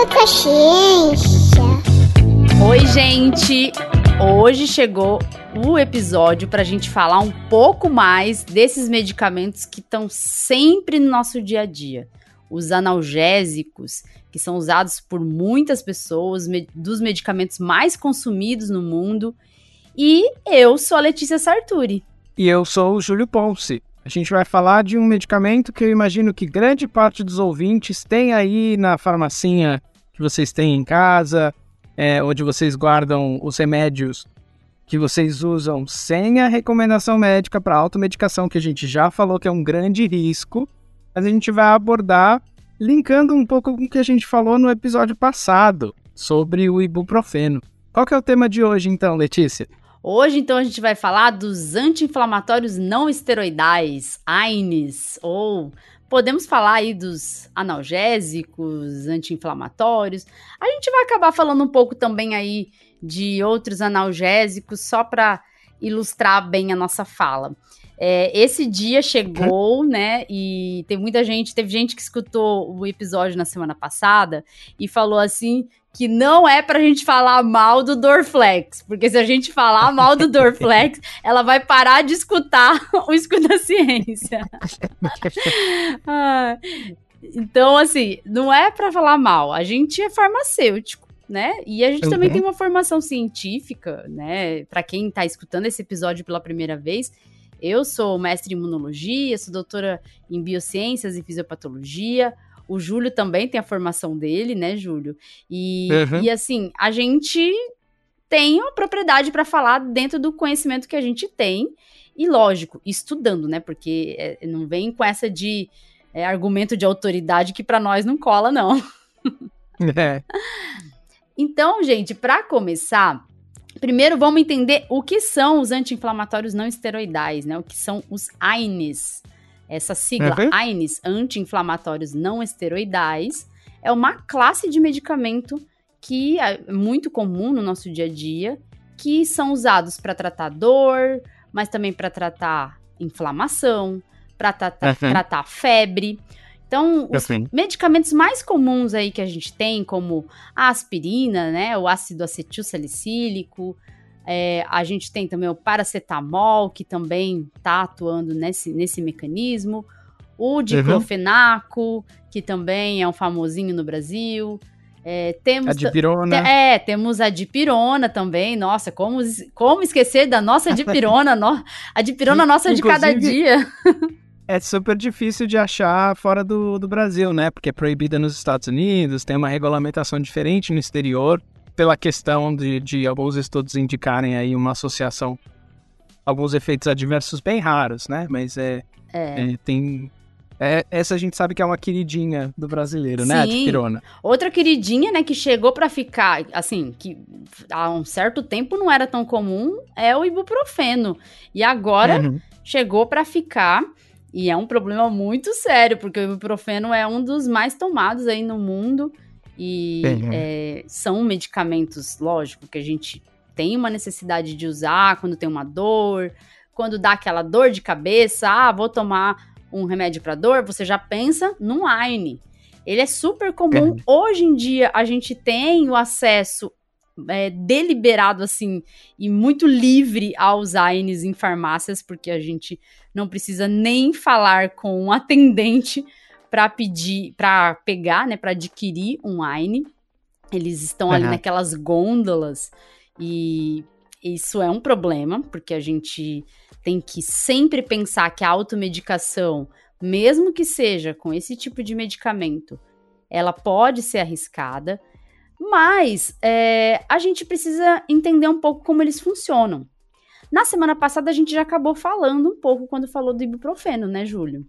com a consciência. Oi, gente! Hoje chegou o episódio para a gente falar um pouco mais desses medicamentos que estão sempre no nosso dia a dia. Os analgésicos, que são usados por muitas pessoas, me dos medicamentos mais consumidos no mundo. E eu sou a Letícia Sarturi. E eu sou o Júlio Ponce. A gente vai falar de um medicamento que eu imagino que grande parte dos ouvintes tem aí na farmacinha que vocês têm em casa, é, onde vocês guardam os remédios que vocês usam sem a recomendação médica para automedicação, que a gente já falou que é um grande risco, mas a gente vai abordar linkando um pouco com o que a gente falou no episódio passado sobre o ibuprofeno. Qual que é o tema de hoje então, Letícia? Hoje, então, a gente vai falar dos anti-inflamatórios não esteroidais, AINES, ou podemos falar aí dos analgésicos, anti-inflamatórios. A gente vai acabar falando um pouco também aí de outros analgésicos, só para ilustrar bem a nossa fala. É, esse dia chegou, né? E tem muita gente, teve gente que escutou o episódio na semana passada e falou assim que não é pra gente falar mal do Dorflex, porque se a gente falar mal do Dorflex, ela vai parar de escutar o Escuta Ciência. ah, então, assim, não é para falar mal, a gente é farmacêutico, né? E a gente uhum. também tem uma formação científica, né? Para quem está escutando esse episódio pela primeira vez, eu sou mestre em imunologia, sou doutora em biociências e fisiopatologia. O Júlio também tem a formação dele, né, Júlio? E, uhum. e assim, a gente tem uma propriedade para falar dentro do conhecimento que a gente tem. E lógico, estudando, né? Porque é, não vem com essa de é, argumento de autoridade que para nós não cola, não. É. Então, gente, para começar, primeiro vamos entender o que são os anti-inflamatórios não esteroidais, né? O que são os AINES. Essa sigla uhum. AINES, anti-inflamatórios não esteroidais, é uma classe de medicamento que é muito comum no nosso dia a dia, que são usados para tratar dor, mas também para tratar inflamação, para tratar, uhum. tratar febre. Então, os assim. medicamentos mais comuns aí que a gente tem, como a aspirina, né, o ácido acetil salicílico, é, a gente tem também o paracetamol, que também está atuando nesse, nesse mecanismo. O uhum. diclofenaco, uhum. que também é um famosinho no Brasil. É, temos a dipirona. É, temos a dipirona também. Nossa, como, como esquecer da nossa dipirona? no, a dipirona nossa de cada dia. é super difícil de achar fora do, do Brasil, né? Porque é proibida nos Estados Unidos, tem uma regulamentação diferente no exterior pela questão de, de alguns estudos indicarem aí uma associação, alguns efeitos adversos bem raros, né? Mas é, é. é tem é, essa a gente sabe que é uma queridinha do brasileiro, Sim. né? A dipirona. Outra queridinha, né, que chegou para ficar, assim, que há um certo tempo não era tão comum, é o ibuprofeno. E agora uhum. chegou para ficar. E é um problema muito sério, porque o ibuprofeno é um dos mais tomados aí no mundo. E uhum. é, são medicamentos, lógico, que a gente tem uma necessidade de usar quando tem uma dor, quando dá aquela dor de cabeça, ah, vou tomar um remédio para dor, você já pensa no AINE. Ele é super comum. Uhum. Hoje em dia, a gente tem o acesso é, deliberado, assim, e muito livre aos AINES em farmácias, porque a gente não precisa nem falar com um atendente para pedir, para pegar, né, para adquirir um Wine. Eles estão uhum. ali naquelas gôndolas e isso é um problema, porque a gente tem que sempre pensar que a automedicação, mesmo que seja com esse tipo de medicamento, ela pode ser arriscada, mas é, a gente precisa entender um pouco como eles funcionam. Na semana passada a gente já acabou falando um pouco quando falou do ibuprofeno, né, Júlio?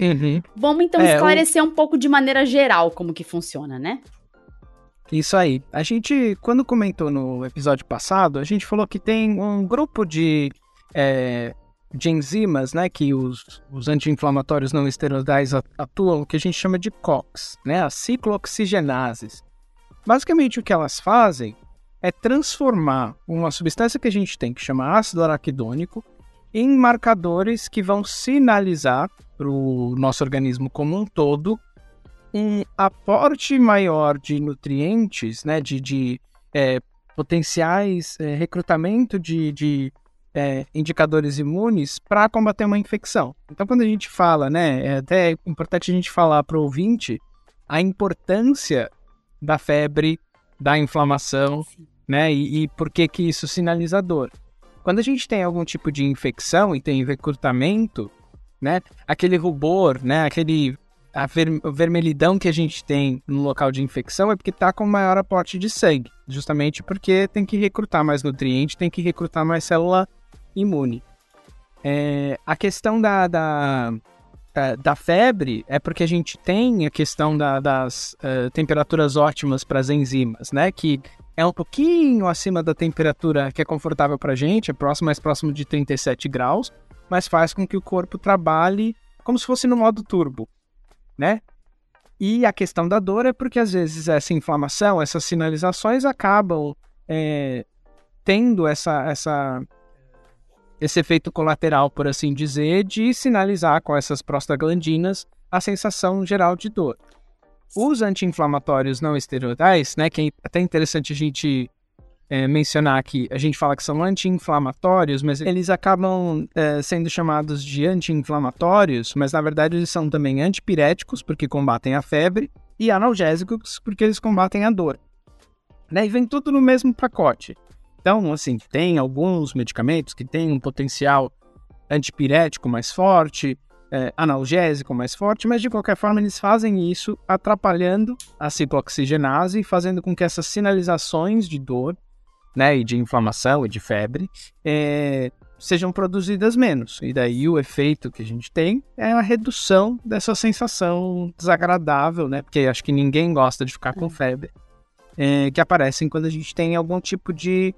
Uhum. Vamos então é, esclarecer o... um pouco de maneira geral como que funciona, né? Isso aí. A gente, quando comentou no episódio passado, a gente falou que tem um grupo de, é, de enzimas, né, que os, os anti-inflamatórios não esteroidais atuam, que a gente chama de COX, né, as ciclooxigenases. Basicamente, o que elas fazem é transformar uma substância que a gente tem, que chama ácido araquidônico, em marcadores que vão sinalizar para o nosso organismo como um todo um aporte maior de nutrientes, né, de, de é, potenciais é, recrutamento de, de é, indicadores imunes para combater uma infecção. Então, quando a gente fala, né, é até importante a gente falar para o ouvinte a importância da febre, da inflamação, né, e, e por que que isso sinaliza dor. Quando a gente tem algum tipo de infecção e tem recrutamento, né, aquele rubor, né, aquele a ver, vermelhidão que a gente tem no local de infecção é porque está com maior aporte de sangue, justamente porque tem que recrutar mais nutriente, tem que recrutar mais célula imune. É, a questão da, da, da, da, febre é porque a gente tem a questão da, das uh, temperaturas ótimas para as enzimas, né? Que é um pouquinho acima da temperatura que é confortável para a gente, é próximo, mais próximo de 37 graus, mas faz com que o corpo trabalhe como se fosse no modo turbo né? E a questão da dor é porque às vezes essa inflamação, essas sinalizações acabam é, tendo essa, essa, esse efeito colateral, por assim dizer, de sinalizar com essas prostaglandinas a sensação geral de dor. Os anti-inflamatórios não esteroidais, né, que é até interessante a gente é, mencionar aqui, a gente fala que são anti-inflamatórios, mas eles acabam é, sendo chamados de anti-inflamatórios, mas na verdade eles são também antipiréticos, porque combatem a febre, e analgésicos, porque eles combatem a dor. Né? E vem tudo no mesmo pacote. Então, assim, tem alguns medicamentos que têm um potencial antipirético mais forte, é, analgésico mais forte, mas de qualquer forma eles fazem isso atrapalhando a ciclooxigenase, fazendo com que essas sinalizações de dor né, e de inflamação e de febre, é, sejam produzidas menos. E daí o efeito que a gente tem é a redução dessa sensação desagradável, né? Porque acho que ninguém gosta de ficar com é. febre, é, que aparecem quando a gente tem algum tipo de,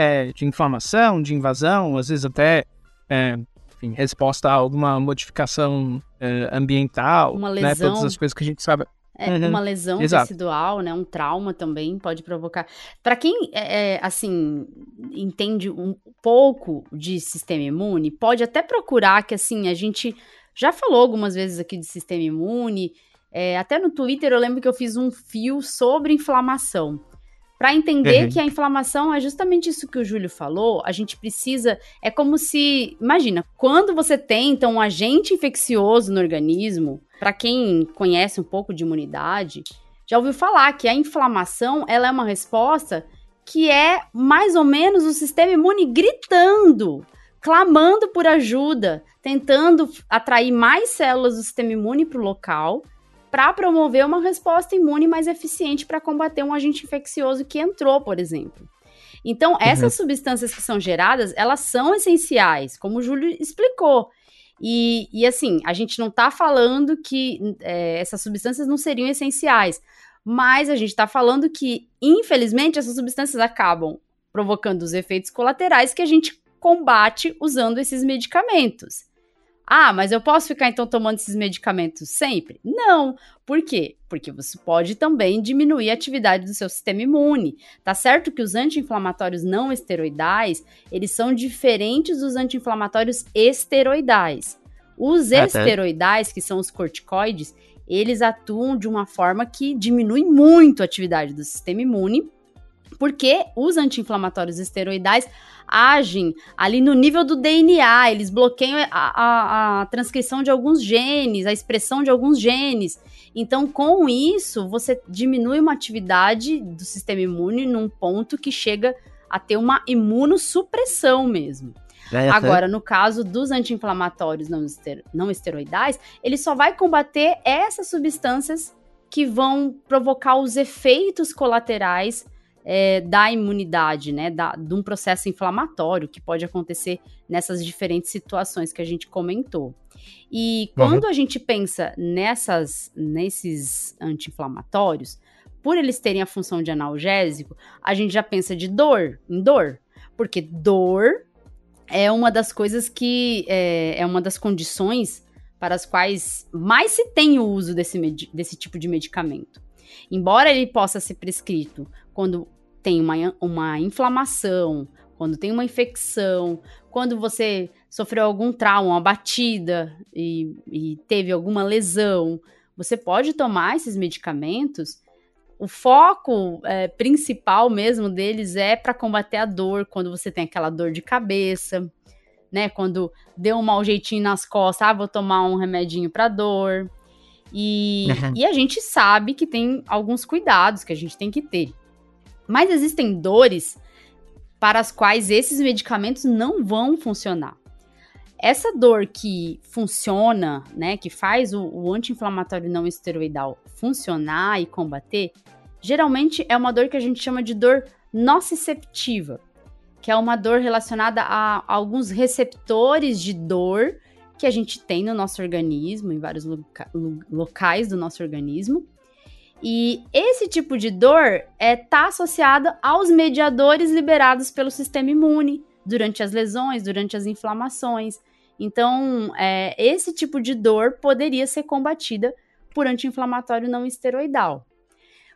é, de inflamação, de invasão, às vezes até é, enfim, resposta a alguma modificação é, ambiental, uma lesão. Né? Todas as coisas que a gente sabe. É, uhum. Uma lesão Exato. tecidual, né? Um trauma também pode provocar. Para quem, é, é, assim, entende um pouco de sistema imune, pode até procurar que, assim, a gente já falou algumas vezes aqui de sistema imune. É, até no Twitter eu lembro que eu fiz um fio sobre inflamação. Para entender uhum. que a inflamação é justamente isso que o Júlio falou, a gente precisa. É como se. Imagina, quando você tem então, um agente infeccioso no organismo, para quem conhece um pouco de imunidade, já ouviu falar que a inflamação ela é uma resposta que é mais ou menos o sistema imune gritando, clamando por ajuda, tentando atrair mais células do sistema imune para o local para promover uma resposta imune mais eficiente para combater um agente infeccioso que entrou, por exemplo. Então, essas uhum. substâncias que são geradas, elas são essenciais, como o Júlio explicou. E, e assim, a gente não está falando que é, essas substâncias não seriam essenciais, mas a gente está falando que, infelizmente, essas substâncias acabam provocando os efeitos colaterais que a gente combate usando esses medicamentos. Ah, mas eu posso ficar então tomando esses medicamentos sempre? Não. Por quê? Porque você pode também diminuir a atividade do seu sistema imune. Tá certo que os anti-inflamatórios não esteroidais, eles são diferentes dos anti-inflamatórios esteroidais. Os ah, tá. esteroidais, que são os corticoides, eles atuam de uma forma que diminui muito a atividade do sistema imune, porque os anti-inflamatórios esteroidais agem ali no nível do DNA, eles bloqueiam a, a, a transcrição de alguns genes, a expressão de alguns genes. Então, com isso, você diminui uma atividade do sistema imune num ponto que chega a ter uma imunossupressão mesmo. É, Agora, no caso dos anti-inflamatórios não, ester não esteroidais, ele só vai combater essas substâncias que vão provocar os efeitos colaterais é, da imunidade, né, da, de um processo inflamatório que pode acontecer nessas diferentes situações que a gente comentou. E quando uhum. a gente pensa nessas, nesses anti-inflamatórios, por eles terem a função de analgésico, a gente já pensa de dor, em dor, porque dor é uma das coisas que é, é uma das condições para as quais mais se tem o uso desse, desse tipo de medicamento. Embora ele possa ser prescrito quando tem uma, uma inflamação, quando tem uma infecção, quando você sofreu algum trauma, uma batida e, e teve alguma lesão, você pode tomar esses medicamentos. O foco é, principal mesmo deles é para combater a dor, quando você tem aquela dor de cabeça, né? Quando deu um mau jeitinho nas costas, ah, vou tomar um remedinho para dor. E, uhum. e a gente sabe que tem alguns cuidados que a gente tem que ter. Mas existem dores para as quais esses medicamentos não vão funcionar. Essa dor que funciona, né, que faz o, o anti-inflamatório não esteroidal funcionar e combater, geralmente é uma dor que a gente chama de dor nociceptiva, que é uma dor relacionada a, a alguns receptores de dor que a gente tem no nosso organismo, em vários loca locais do nosso organismo. E esse tipo de dor está é, tá associada aos mediadores liberados pelo sistema imune durante as lesões, durante as inflamações. Então, é, esse tipo de dor poderia ser combatida por anti-inflamatório não esteroidal.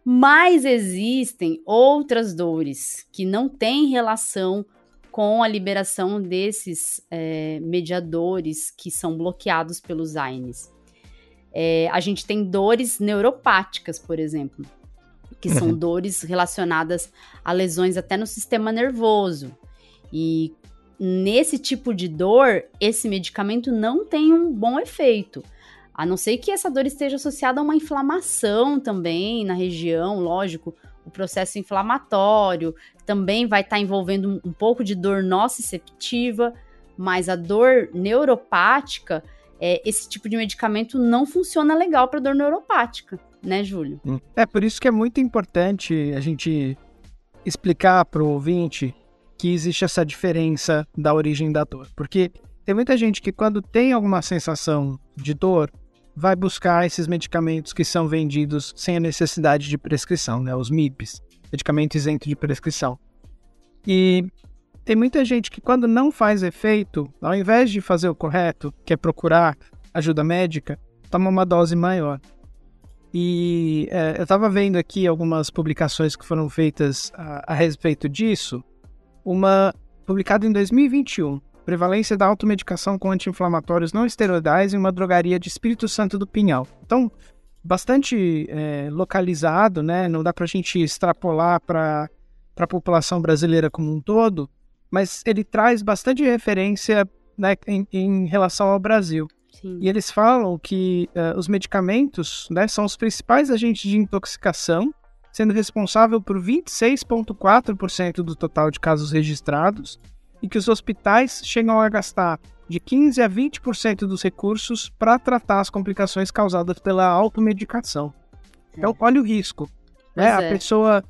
Mas existem outras dores que não têm relação com a liberação desses é, mediadores que são bloqueados pelos AINES. É, a gente tem dores neuropáticas, por exemplo, que são uhum. dores relacionadas a lesões até no sistema nervoso. E nesse tipo de dor, esse medicamento não tem um bom efeito. A não ser que essa dor esteja associada a uma inflamação também na região, lógico, o processo inflamatório também vai estar tá envolvendo um, pouco de dor nociceptiva, mas a dor neuropática, é, esse tipo de medicamento não funciona legal para dor neuropática, né, Júlio? Hum. É por isso que é muito importante a gente explicar para o ouvinte que existe essa diferença da origem da dor, porque tem muita gente que quando tem alguma sensação de dor vai buscar esses medicamentos que são vendidos sem a necessidade de prescrição, né? Os MIPs, medicamento isento de prescrição. E tem muita gente que quando não faz efeito, ao invés de fazer o correto, que é procurar ajuda médica, toma uma dose maior. E é, eu estava vendo aqui algumas publicações que foram feitas a, a respeito disso. Uma publicada em 2021, prevalência da automedicação com anti-inflamatórios não esteroidais em uma drogaria de Espírito Santo do Pinhal. Então, bastante é, localizado, né? Não dá para a gente extrapolar para a população brasileira como um todo, mas ele traz bastante referência né, em, em, relação ao Brasil. Sim. E eles falam que uh, os medicamentos né, são os principais agentes de intoxicação, sendo responsável por 26,4% do total de casos registrados e que os hospitais chegam a gastar de 15 a 20% dos recursos para tratar as complicações causadas pela automedicação. Então, é. olha o risco. Né? A é. pessoa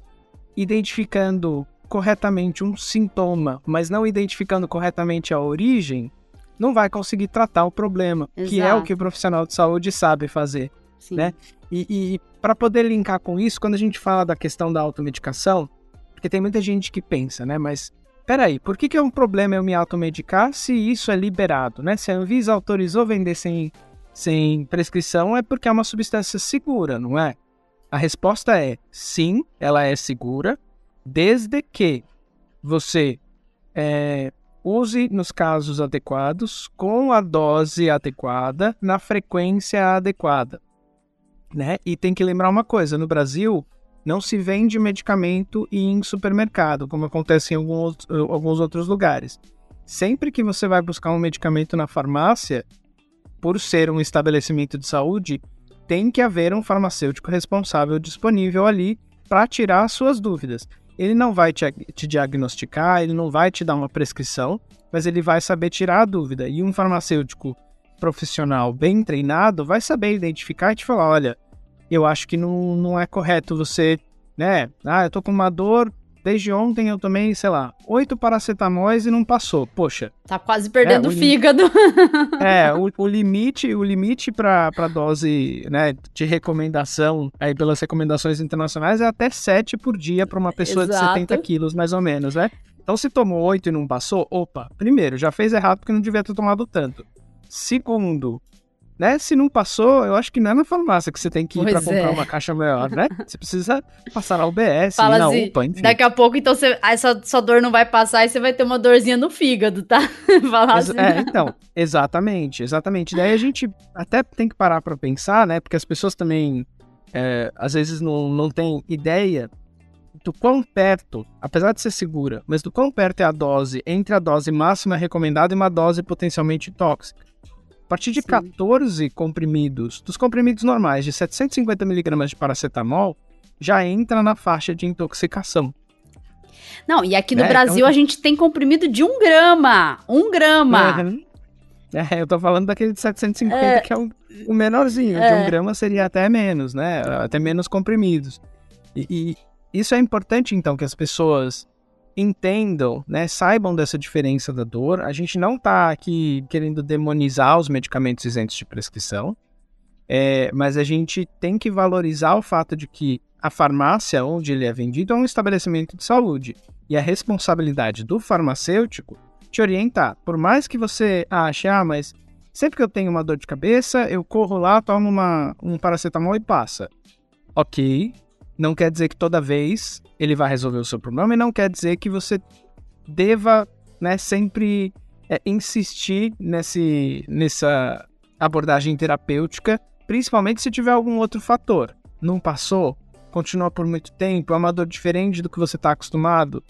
identificando corretamente um sintoma, mas não identificando corretamente a origem, não vai conseguir tratar o problema, Exato. que é o que o profissional de saúde sabe fazer. Né? E, e para poder linkar com isso, quando a gente fala da questão da automedicação, porque tem muita gente que pensa, né? Mas peraí, por que, que é um problema eu me automedicar se isso é liberado, né? Se a Anvisa autorizou vender sem, sem prescrição, é porque é uma substância segura, não é? A resposta é sim, ela é segura, desde que você é, use nos casos adequados, com a dose adequada, na frequência adequada. Né? E tem que lembrar uma coisa: no Brasil, não se vende medicamento em supermercado, como acontece em alguns, alguns outros lugares. Sempre que você vai buscar um medicamento na farmácia, por ser um estabelecimento de saúde, tem que haver um farmacêutico responsável disponível ali para tirar as suas dúvidas. Ele não vai te, te, diagnosticar, ele não vai te dar uma prescrição, mas ele vai saber tirar a dúvida. E um farmacêutico profissional bem treinado vai saber identificar e te falar: olha, eu acho que não, não é correto você, né? Ah, eu tô com uma dor, desde ontem eu tomei, sei lá, oito paracetamóis e não passou. Poxa. Tá quase perdendo é, o fígado. é, o, o, limite, o limite para dose, né, de recomendação, aí pelas recomendações internacionais é até sete por dia para uma pessoa Exato. de 70 quilos, mais ou menos, né? Então, se tomou oito e não passou, opa, primeiro, já fez errado porque não devia ter tomado tanto. Segundo, né? Se não passou, eu acho que não é na farmácia que você tem que ir para comprar é. uma caixa maior, né? Você precisa passar na UBS, Fala na assim, UPA, enfim. daqui a pouco, então, você, essa sua dor não vai passar e você vai ter uma dorzinha no fígado, tá? Falar assim. É, então, exatamente, exatamente. Daí a gente até tem que parar para pensar, né? Porque as pessoas também, é, às vezes, não, não têm ideia do quão perto, apesar de ser segura, mas do quão perto é a dose entre a dose máxima recomendada e uma dose potencialmente tóxica. A partir de Sim. 14 comprimidos, dos comprimidos normais de 750mg de paracetamol, já entra na faixa de intoxicação. Não, e aqui no Né, Brasil então- a gente tem comprimido de um grama. Um grama. Uhum. É, eu tô falando daquele de 750, que é o, o menorzinho. De É. um grama seria até menos, né? Até menos comprimidos. E, e isso é importante, então, que as pessoas entendam, né? Saibam dessa diferença da dor. A gente não tá aqui querendo demonizar os medicamentos isentos de prescrição. é, mas a gente tem que valorizar o fato de que a farmácia onde ele é vendido é um estabelecimento de saúde. E a responsabilidade do farmacêutico te orientar. Por mais que você ache, ah, mas sempre que eu tenho uma dor de cabeça, eu corro lá, tomo uma, um paracetamol e passa. Ok, não quer dizer que toda vez ele vai resolver o seu problema e não quer dizer que você deva né, sempre é, insistir nesse, nessa abordagem terapêutica, principalmente se tiver algum outro fator. Não passou, continua por muito tempo, é uma dor diferente do que você está acostumado,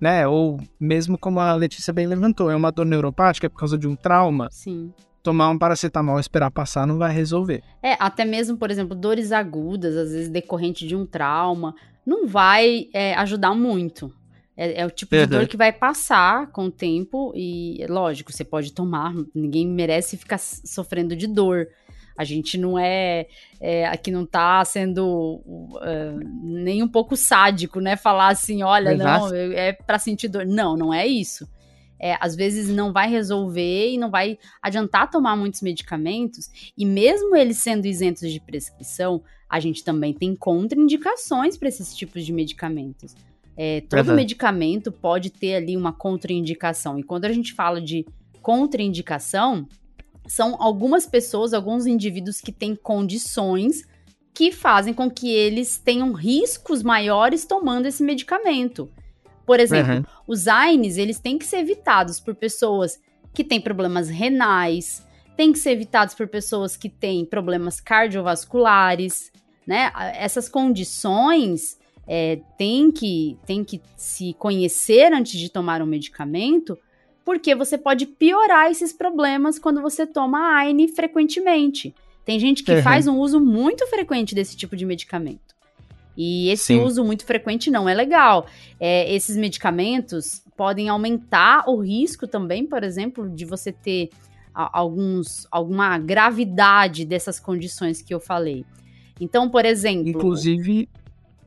né? Ou mesmo como a Letícia bem levantou, é uma dor neuropática por causa de um trauma. Sim. Tomar um paracetamol e esperar passar não vai resolver. É, até mesmo, por exemplo, dores agudas, às vezes decorrente de um trauma, não vai é, ajudar muito. É, é o tipo de Verdade. dor que vai passar com o tempo e, lógico, você pode tomar, ninguém merece ficar sofrendo de dor. A gente não é, é aqui não tá sendo é, nem um pouco sádico, né? Falar assim, olha, Exato. não, é pra sentir dor. Não, não é isso. É, às vezes não vai resolver e não vai adiantar tomar muitos medicamentos. E mesmo eles sendo isentos de prescrição, a gente também tem contraindicações para esses tipos de medicamentos. É, todo Verdade. medicamento pode ter ali uma contraindicação. E quando a gente fala de contraindicação, são algumas pessoas, alguns indivíduos que têm condições que fazem com que eles tenham riscos maiores tomando esse medicamento. Por exemplo, Uhum. os AINES, eles têm que ser evitados por pessoas que têm problemas renais, têm que ser evitados por pessoas que têm problemas cardiovasculares, né? Essas condições é, têm que, têm que se conhecer antes de tomar um medicamento, porque você pode piorar esses problemas quando você toma AINE frequentemente. Tem gente que Uhum. faz um uso muito frequente desse tipo de medicamento. E esse Sim. uso muito frequente não é legal. É, esses medicamentos podem aumentar o risco também, por exemplo, de você ter alguns, alguma gravidade dessas condições que eu falei. Então, por exemplo. Inclusive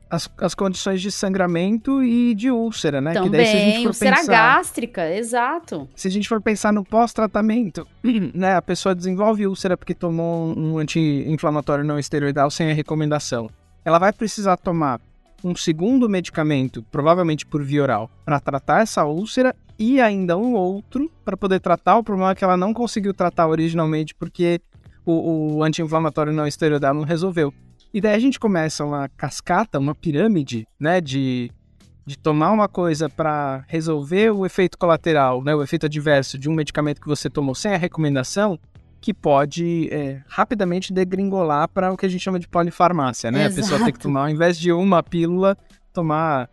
as, as condições de sangramento e de úlcera, né? que daí, se a gente Também, for úlcera pensar, gástrica, exato. se a gente for pensar no pós-tratamento, né? A pessoa desenvolve úlcera porque tomou um anti-inflamatório não esteroidal sem a recomendação. Ela vai precisar tomar um segundo medicamento, provavelmente por via oral, para tratar essa úlcera e ainda um outro para poder tratar o problema que ela não conseguiu tratar originalmente porque o, o anti-inflamatório não esteroidal não resolveu. E daí a gente começa uma cascata, uma pirâmide, né, de, de tomar uma coisa para resolver o efeito colateral, né, o efeito adverso de um medicamento que você tomou sem a recomendação, que pode é, rapidamente degringolar para o que a gente chama de polifarmácia, né? A pessoa tem que Exato. tomar, ao invés de uma pílula, tomar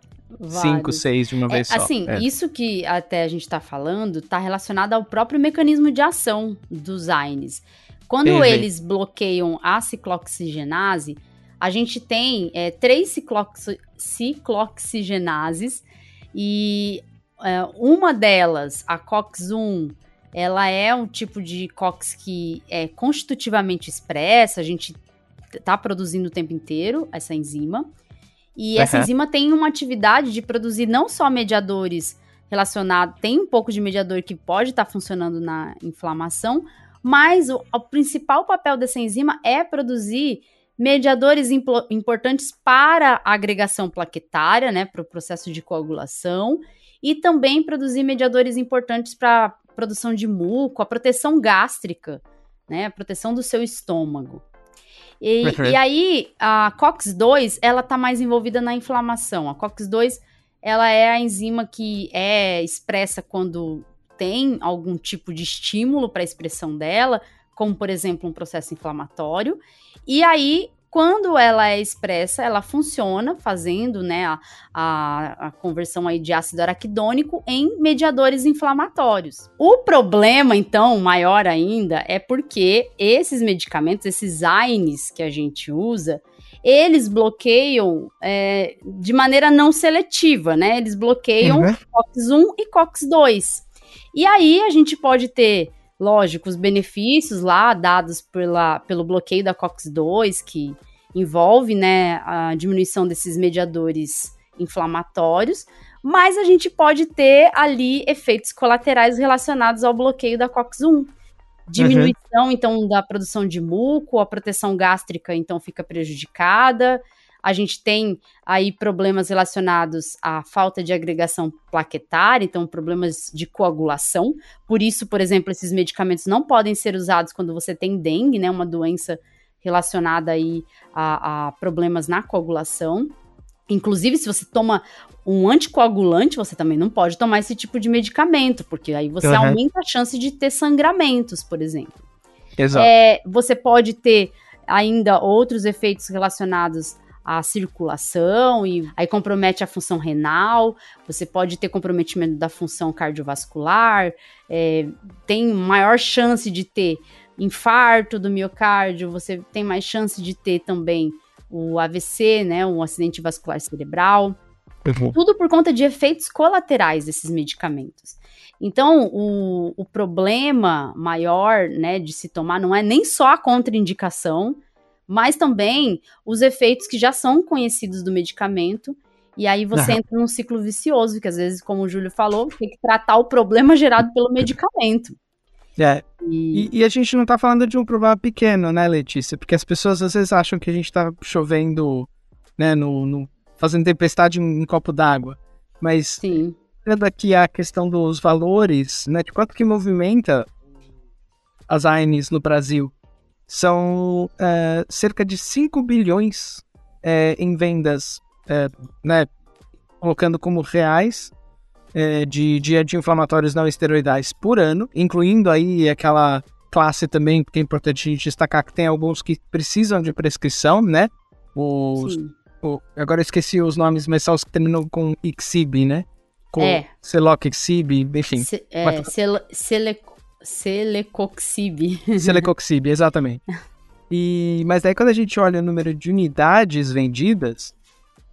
cinco, Vários. seis de uma É, vez só. assim, É. isso que até a gente está falando está relacionado ao próprio mecanismo de ação dos AINES. Quando eles bloqueiam a ciclooxigenase, a gente tem é, três cicloxi- ciclooxigenases e é, uma delas, a COX-1, ela é um tipo de COX que é constitutivamente expressa, a gente está produzindo o tempo inteiro essa enzima. E essa Aham. enzima tem uma atividade de produzir não só mediadores relacionados, tem um pouco de mediador que pode estar funcionando na inflamação, mas o, o principal papel dessa enzima é produzir mediadores importantes para a agregação plaquetária, né, para o processo de coagulação, e também produzir mediadores importantes para produção de muco, a proteção gástrica, né? A proteção do seu estômago. E, uhum. e aí, a COX-2, ela tá mais envolvida na inflamação. A COX-2, ela é a enzima que é expressa quando tem algum tipo de estímulo para a expressão dela, como, por exemplo, um processo inflamatório. E aí, quando ela é expressa, ela funciona fazendo né, a, a, a, conversão aí de ácido araquidônico em mediadores inflamatórios. O problema, então, maior ainda, é porque esses medicamentos, esses AINES que a gente usa, eles bloqueiam é, de maneira não seletiva, né? Eles bloqueiam uhum. COX-1 e COX-2. E aí a gente pode ter lógico, os benefícios lá dados pela, pelo bloqueio da COX-2, que envolve né, a diminuição desses mediadores inflamatórios, mas a gente pode ter ali efeitos colaterais relacionados ao bloqueio da COX-1. Diminuição, uhum. então, da produção de muco, a proteção gástrica, então, fica prejudicada, a gente tem aí problemas relacionados à falta de agregação plaquetária, então problemas de coagulação. Por isso, por exemplo, esses medicamentos não podem ser usados quando você tem dengue, né, uma doença relacionada aí a, a problemas na coagulação. Inclusive, se você toma um anticoagulante, você também não pode tomar esse tipo de medicamento, porque aí você uhum. aumenta a chance de ter sangramentos, por exemplo. Exato. É, você pode ter ainda outros efeitos relacionados a circulação e aí compromete a função renal, você pode ter comprometimento da função cardiovascular, é, tem maior chance de ter infarto do miocárdio, você tem mais chance de ter também o AVC, né, um acidente vascular cerebral. Uhum. Tudo por conta de efeitos colaterais desses medicamentos. Então, o, o problema maior, né, de se tomar não é nem só a contraindicação, mas também os efeitos que já são conhecidos do medicamento. E aí você entra num ciclo vicioso, que às vezes, como o Júlio falou, tem que tratar o problema gerado pelo medicamento. É. E... E, e, a gente não tá falando de um problema pequeno, né, Letícia? Porque as pessoas às vezes acham que a gente tá chovendo, né, no, no fazendo tempestade em um copo d'água. Mas Sim. aqui a questão dos valores, né, de quanto que movimenta as AINs no Brasil são é, cerca de 5 bilhões é, em vendas, é, né, colocando como reais, de, de anti-inflamatórios não esteroidais por ano, incluindo aí aquela classe também, que é importante a gente destacar que tem alguns que precisam de prescrição, né? Os, o, agora eu esqueci os nomes, mas são os que terminam com Ixib, né? Com é. Celoc Ixib, enfim. Ce, é, Celecoxib. Celecoxib, exatamente. E, mas daí quando a gente olha o número de unidades vendidas,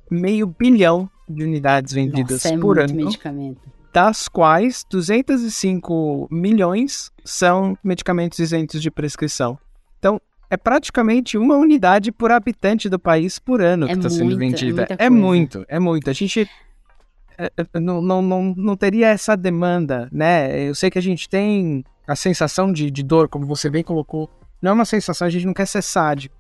meio bilhão de unidades vendidas Nossa, é por ano. Medicamento. Das quais 205 milhões são medicamentos isentos de prescrição. Então, é praticamente uma unidade por habitante do país por ano é que está sendo vendida. É, é muito, é muito. A gente é, é, não, não, não, não teria essa demanda, né? Eu sei que a gente tem a sensação de, de dor, como você bem colocou, não é uma sensação, a gente não quer ser sádico.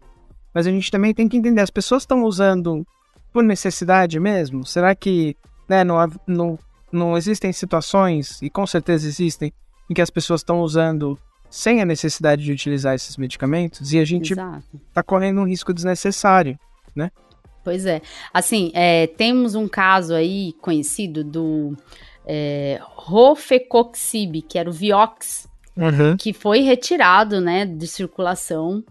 Mas a gente também tem que entender, as pessoas estão usando por necessidade mesmo? Será que né, não, não, não existem situações, e com certeza existem, em que as pessoas estão usando sem a necessidade de utilizar esses medicamentos e a gente está correndo um risco desnecessário, né? Pois é. Assim, é, temos um caso aí conhecido do é, Rofecoxib, que era o Vioxx, uhum. que foi retirado né, de circulação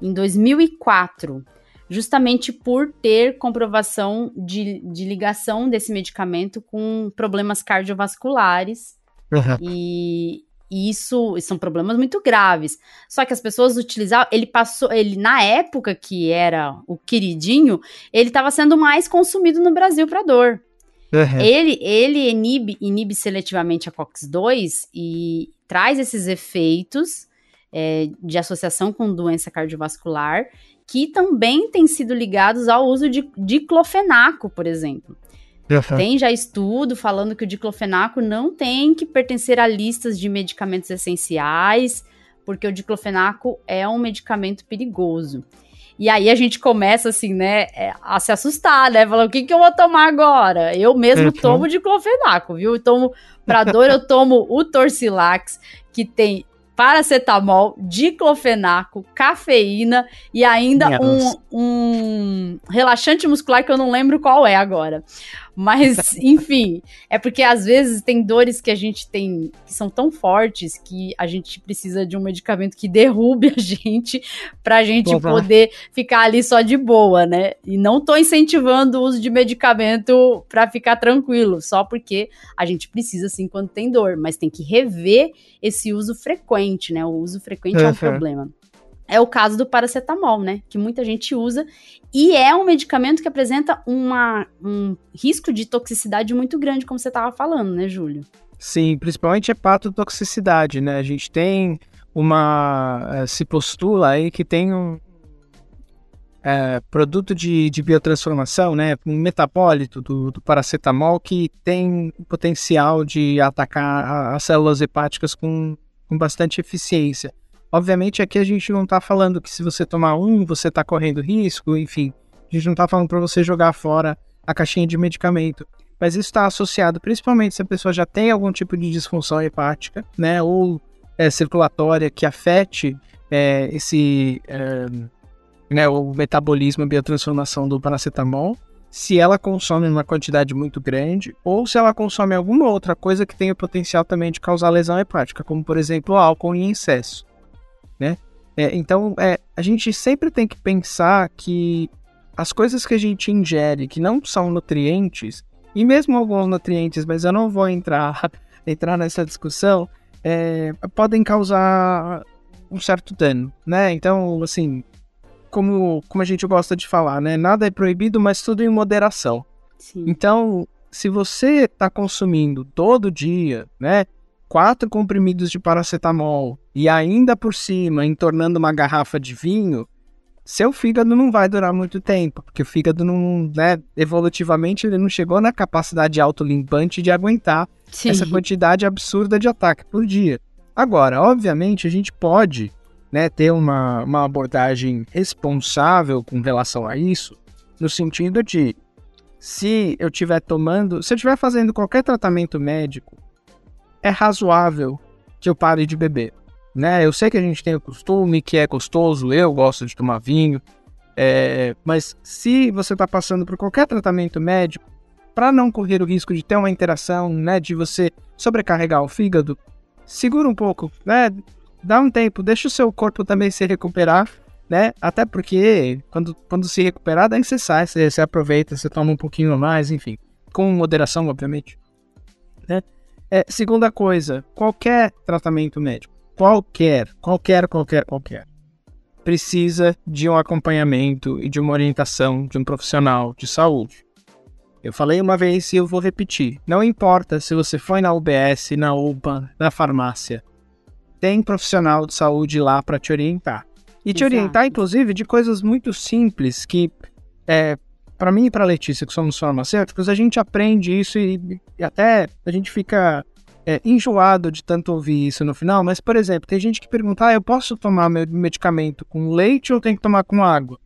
em 2004, justamente por ter comprovação de, de ligação desse medicamento com problemas cardiovasculares. Uhum. E, e isso são problemas muito graves. Só que as pessoas utilizavam, ele passou, ele na época que era o queridinho, ele estava sendo mais consumido no Brasil para dor. Uhum. Ele, ele inibe, inibe seletivamente a COX-2 e traz esses efeitos é, de associação com doença cardiovascular que também têm sido ligados ao uso de diclofenaco, por exemplo. Uhum. Tem já estudo falando que o diclofenaco não tem que pertencer a listas de medicamentos essenciais, porque o diclofenaco é um medicamento perigoso. E aí a gente começa, assim, né, é, a se assustar, né? Falar, o que, que eu vou tomar agora? Eu mesmo uhum. tomo diclofenaco, viu? Eu tomo, pra dor, eu tomo o Torcilax, que tem paracetamol, diclofenaco, cafeína e ainda um, um relaxante muscular que eu não lembro qual é agora. Mas, enfim, é porque às vezes tem dores que a gente tem que são tão fortes que a gente precisa de um medicamento que derrube a gente pra gente poder ficar ali só de boa, né? E não tô incentivando o uso de medicamento pra ficar tranquilo, só porque a gente precisa sim quando tem dor, mas tem que rever esse uso frequente, né? O uso frequente uhum. é um problema é o caso do paracetamol, né? Que muita gente usa e é um medicamento que apresenta uma, um risco de toxicidade muito grande, como você estava falando, né, Júlio? Sim, principalmente hepatotoxicidade, né? A gente tem uma. Eh, se postula aí que tem um é, produto de, de biotransformação, né? Um metabólito do, do paracetamol que tem o potencial de atacar as células hepáticas com, com bastante eficiência. Obviamente aqui a gente não está falando que se você tomar um, você está correndo risco, enfim. A gente não está falando para você jogar fora a caixinha de medicamento. Mas isso está associado principalmente se a pessoa já tem algum tipo de disfunção hepática, né? Ou é, circulatória que afete é, esse. É, né, o metabolismo, a biotransformação do paracetamol, se ela consome uma quantidade muito grande, ou se ela consome alguma outra coisa que tenha potencial também de causar lesão hepática, como por exemplo álcool em excesso né? É, então, é, a gente sempre tem que pensar que as coisas que a gente ingere que não são nutrientes, e mesmo alguns nutrientes, mas eu não vou entrar, entrar nessa discussão, é, podem causar um certo dano, né? Então, assim, como, como a gente gosta de falar, né? Nada é proibido, mas tudo em moderação. Sim. Então, se você está consumindo todo dia, né? Quatro comprimidos de paracetamol e ainda por cima entornando uma garrafa de vinho, seu fígado não vai durar muito tempo, porque o fígado não, né, evolutivamente ele não chegou na capacidade autolimpante de aguentar Sim. essa quantidade absurda de ataque por dia. Agora, obviamente, a gente pode né, ter uma, uma abordagem responsável com relação a isso, no sentido de se eu estiver tomando, se eu estiver fazendo qualquer tratamento médico é razoável que eu pare de beber. Né? Eu sei que a gente tem o costume, que é gostoso, eu gosto de tomar vinho, é, mas se você está passando por qualquer tratamento médico, para não correr o risco de ter uma interação, né, de você sobrecarregar o fígado, segura um pouco, né? Dá um tempo, deixa o seu corpo também se recuperar, né? Até porque quando, quando se recuperar, daí você sai, você, você aproveita, você toma um pouquinho mais, enfim, com moderação, obviamente, né? É, segunda coisa, qualquer tratamento médico, qualquer, qualquer, qualquer, qualquer, precisa de um acompanhamento e de uma orientação de um profissional de saúde. Eu falei uma vez e eu vou repetir. Não importa se você foi na UBS, na UPA, na farmácia. Tem profissional de saúde lá para te orientar. E Exato. te orientar, inclusive, de coisas muito simples que é, para mim e para Letícia, que somos farmacêuticos, a gente aprende isso e, e até a gente fica é, enjoado de tanto ouvir isso no final. Mas, por exemplo, tem gente que pergunta: ah, eu posso tomar meu medicamento com leite ou tenho que tomar com água?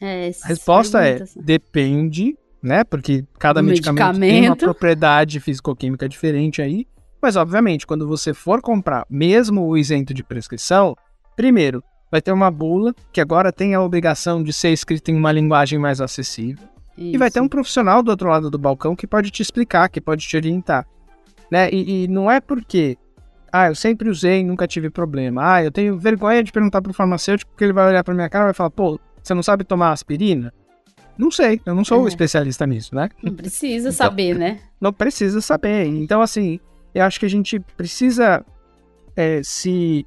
É, a resposta é: depende, né? Porque cada medicamento, medicamento tem uma propriedade físico-química diferente aí. Mas, obviamente, quando você for comprar, mesmo o isento de prescrição, primeiro, vai ter uma bula que agora tem a obrigação de ser escrita em uma linguagem mais acessível. Isso. E vai ter um profissional do outro lado do balcão que pode te explicar, que pode te orientar. Né? E, e não é porque, ah, eu sempre usei nunca tive problema. Ah, eu tenho vergonha de perguntar pro farmacêutico porque ele vai olhar pra minha cara e vai falar, pô, você não sabe tomar aspirina? Não sei, eu não sou é. especialista nisso, né? Não precisa então, saber, né? Não precisa saber. Então, assim, eu acho que a gente precisa é, se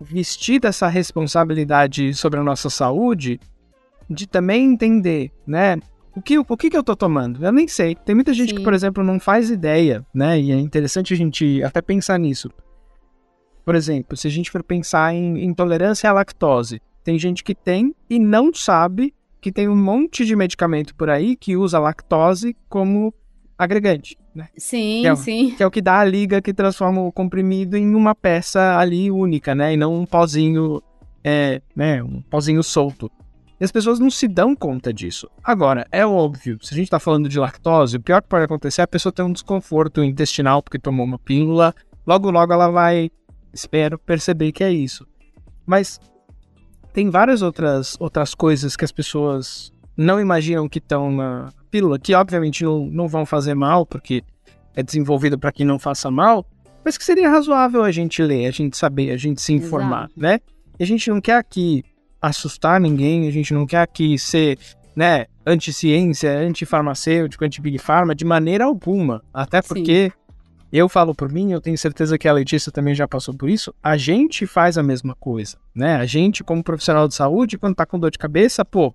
vestir dessa responsabilidade sobre a nossa saúde, de também entender, né? O que, o que, que eu tô tomando? Eu nem sei. Tem muita gente Sim. que, por exemplo, não faz ideia, né? E é interessante a gente até pensar nisso. Por exemplo, se a gente for pensar em intolerância à lactose, tem gente que tem e não sabe que tem um monte de medicamento por aí que usa lactose como agregante, né? Sim, que é, sim. Que é o que dá a liga que transforma o comprimido em uma peça ali única, né? E não um pozinho, é, né? Um pozinho solto. E as pessoas não se dão conta disso. Agora, é óbvio, se a gente tá falando de lactose, o pior que pode acontecer é a pessoa ter um desconforto intestinal porque tomou uma pílula. Logo, logo ela vai Espero perceber que é isso. Mas tem várias outras, outras coisas que as pessoas não imaginam que estão na pílula, que obviamente não, não vão fazer mal, porque é desenvolvido para que não faça mal, mas que seria razoável a gente ler, a gente saber, a gente se informar, Exato. né? E a gente não quer aqui assustar ninguém, a gente não quer aqui ser, né, anti-ciência, anti-farmacêutico, anti-big pharma, de maneira alguma. Até porque Sim. eu falo por mim, eu tenho certeza que a Letícia também já passou por isso, a gente faz a mesma coisa, né? A gente, como profissional de saúde, quando tá com dor de cabeça, pô,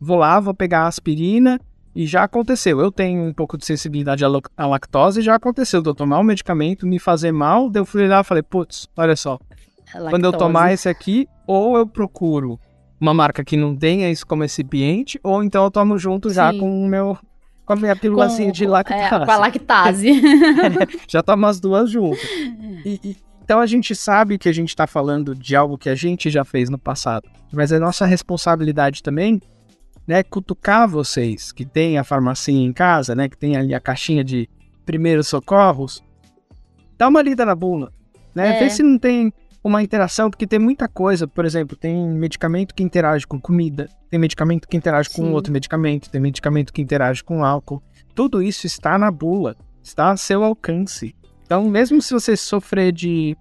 vou lá, vou pegar a aspirina, e já aconteceu. Eu tenho um pouco de sensibilidade à lactose, já aconteceu de eu tomar um medicamento, me fazer mal, daí eu fui lá e falei, putz, olha só, quando eu tomar esse aqui, ou eu procuro uma marca que não tenha isso como recipiente, ou então eu tomo junto Sim. já com o meu com a minha pílulazinha de lactase. É, com a lactase. é, já tomo as duas juntas. E, e, então a gente sabe que a gente está falando de algo que a gente já fez no passado, mas é nossa responsabilidade também né, cutucar vocês que tem a farmacinha em casa, né, que tem ali a caixinha de primeiros socorros, dá uma lida na bula, né, é. vê se não tem uma interação, porque tem muita coisa, por exemplo, tem medicamento que interage com comida, tem medicamento que interage Sim. com outro medicamento, tem medicamento que interage com álcool, tudo isso está na bula, está a seu alcance. Então, mesmo se você sofrer de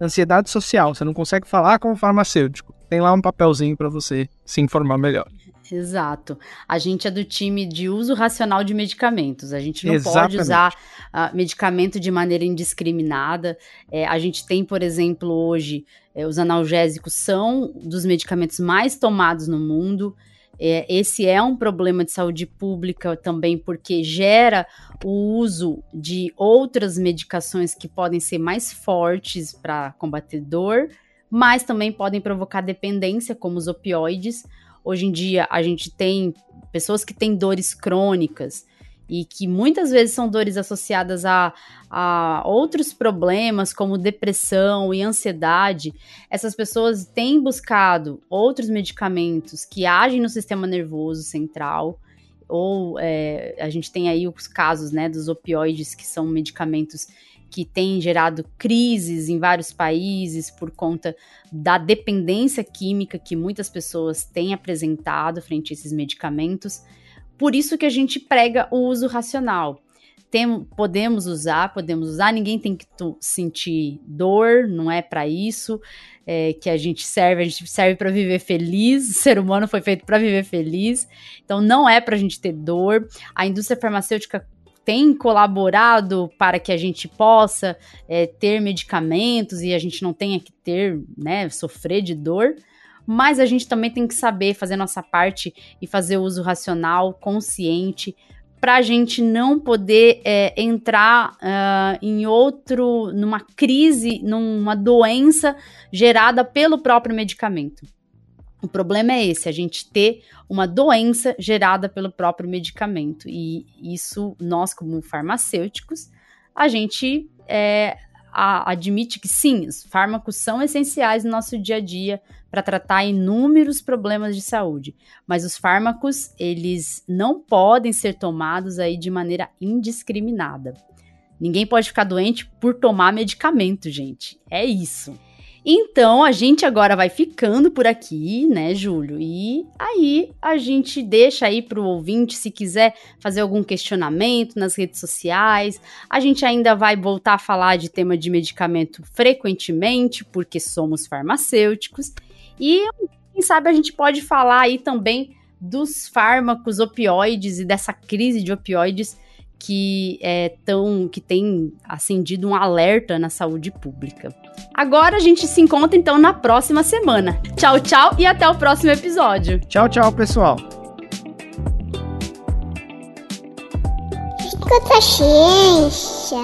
ansiedade social, você não consegue falar com o farmacêutico, tem lá um papelzinho para você se informar melhor. Exato. A gente é do time de uso racional de medicamentos. A gente não Exatamente. pode usar uh, medicamento de maneira indiscriminada. É, a gente tem, por exemplo, hoje, é, os analgésicos são dos medicamentos mais tomados no mundo. É, esse é um problema de saúde pública também, porque gera o uso de outras medicações que podem ser mais fortes para combater dor, mas também podem provocar dependência, como os opioides Hoje em dia a gente tem pessoas que têm dores crônicas e que muitas vezes são dores associadas a, a outros problemas como depressão e ansiedade. Essas pessoas têm buscado outros medicamentos que agem no sistema nervoso central ou é, a gente tem aí os casos né, dos opioides, que são medicamentos que têm gerado crises em vários países por conta da dependência química que muitas pessoas têm apresentado frente a esses medicamentos. Por isso que a gente prega o uso racional. Tem, podemos usar, podemos usar, ninguém tem que sentir dor, não é para isso é, que a gente serve, a gente serve para viver feliz, o ser humano foi feito para viver feliz, então não é para a gente ter dor. A indústria farmacêutica tem colaborado para que a gente possa é, ter medicamentos e a gente não tenha que ter, né, sofrer de dor, mas a gente também tem que saber fazer nossa parte e fazer uso racional, consciente, para a gente não poder é, entrar uh, em outro, numa crise, numa doença gerada pelo próprio medicamento. O problema é esse, a gente ter uma doença gerada pelo próprio medicamento. E isso, nós, como farmacêuticos, a gente é, a, admite que sim, os fármacos são essenciais no nosso dia a dia para tratar inúmeros problemas de saúde. Mas os fármacos, eles não podem ser tomados aí de maneira indiscriminada. Ninguém pode ficar doente por tomar medicamento, gente. É isso. Então a gente agora vai ficando por aqui, né, Júlio? E aí a gente deixa aí para o ouvinte se quiser fazer algum questionamento nas redes sociais. A gente ainda vai voltar a falar de tema de medicamento frequentemente, porque somos farmacêuticos. E quem sabe a gente pode falar aí também dos fármacos opioides e dessa crise de opioides que é tão que tem acendido um alerta na saúde pública. Agora a gente se encontra então na próxima semana. Tchau, tchau e até o próximo episódio. Tchau, tchau, pessoal. Escuta ciência.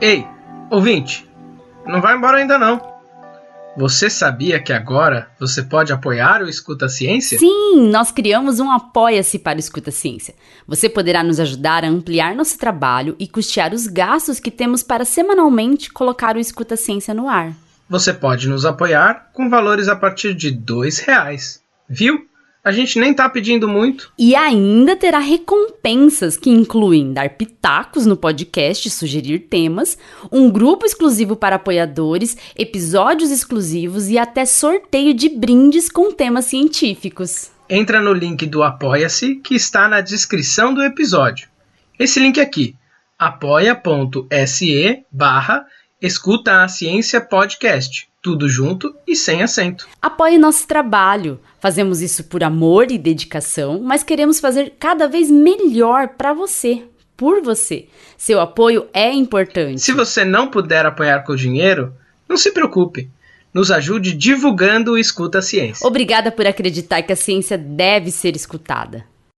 Ei, ouvinte, não vai embora ainda não. Você sabia que agora você pode apoiar o Escuta Ciência? Sim, nós criamos um Apoia-se para o Escuta Ciência. Você poderá nos ajudar a ampliar nosso trabalho e custear os gastos que temos para semanalmente colocar o Escuta Ciência no ar. Você pode nos apoiar com valores a partir de R$ reais. Viu? A gente nem tá pedindo muito. E ainda terá recompensas que incluem dar pitacos no podcast, sugerir temas, um grupo exclusivo para apoiadores, episódios exclusivos e até sorteio de brindes com temas científicos. Entra no link do Apoia-se que está na descrição do episódio. Esse link aqui, apoia.se barra Escuta a Ciência Podcast. Tudo junto e sem acento. Apoie nosso trabalho. Fazemos isso por amor e dedicação, mas queremos fazer cada vez melhor para você, por você. Seu apoio é importante. Se você não puder apoiar com dinheiro, não se preocupe. Nos ajude divulgando o Escuta a Ciência. Obrigada por acreditar que a ciência deve ser escutada.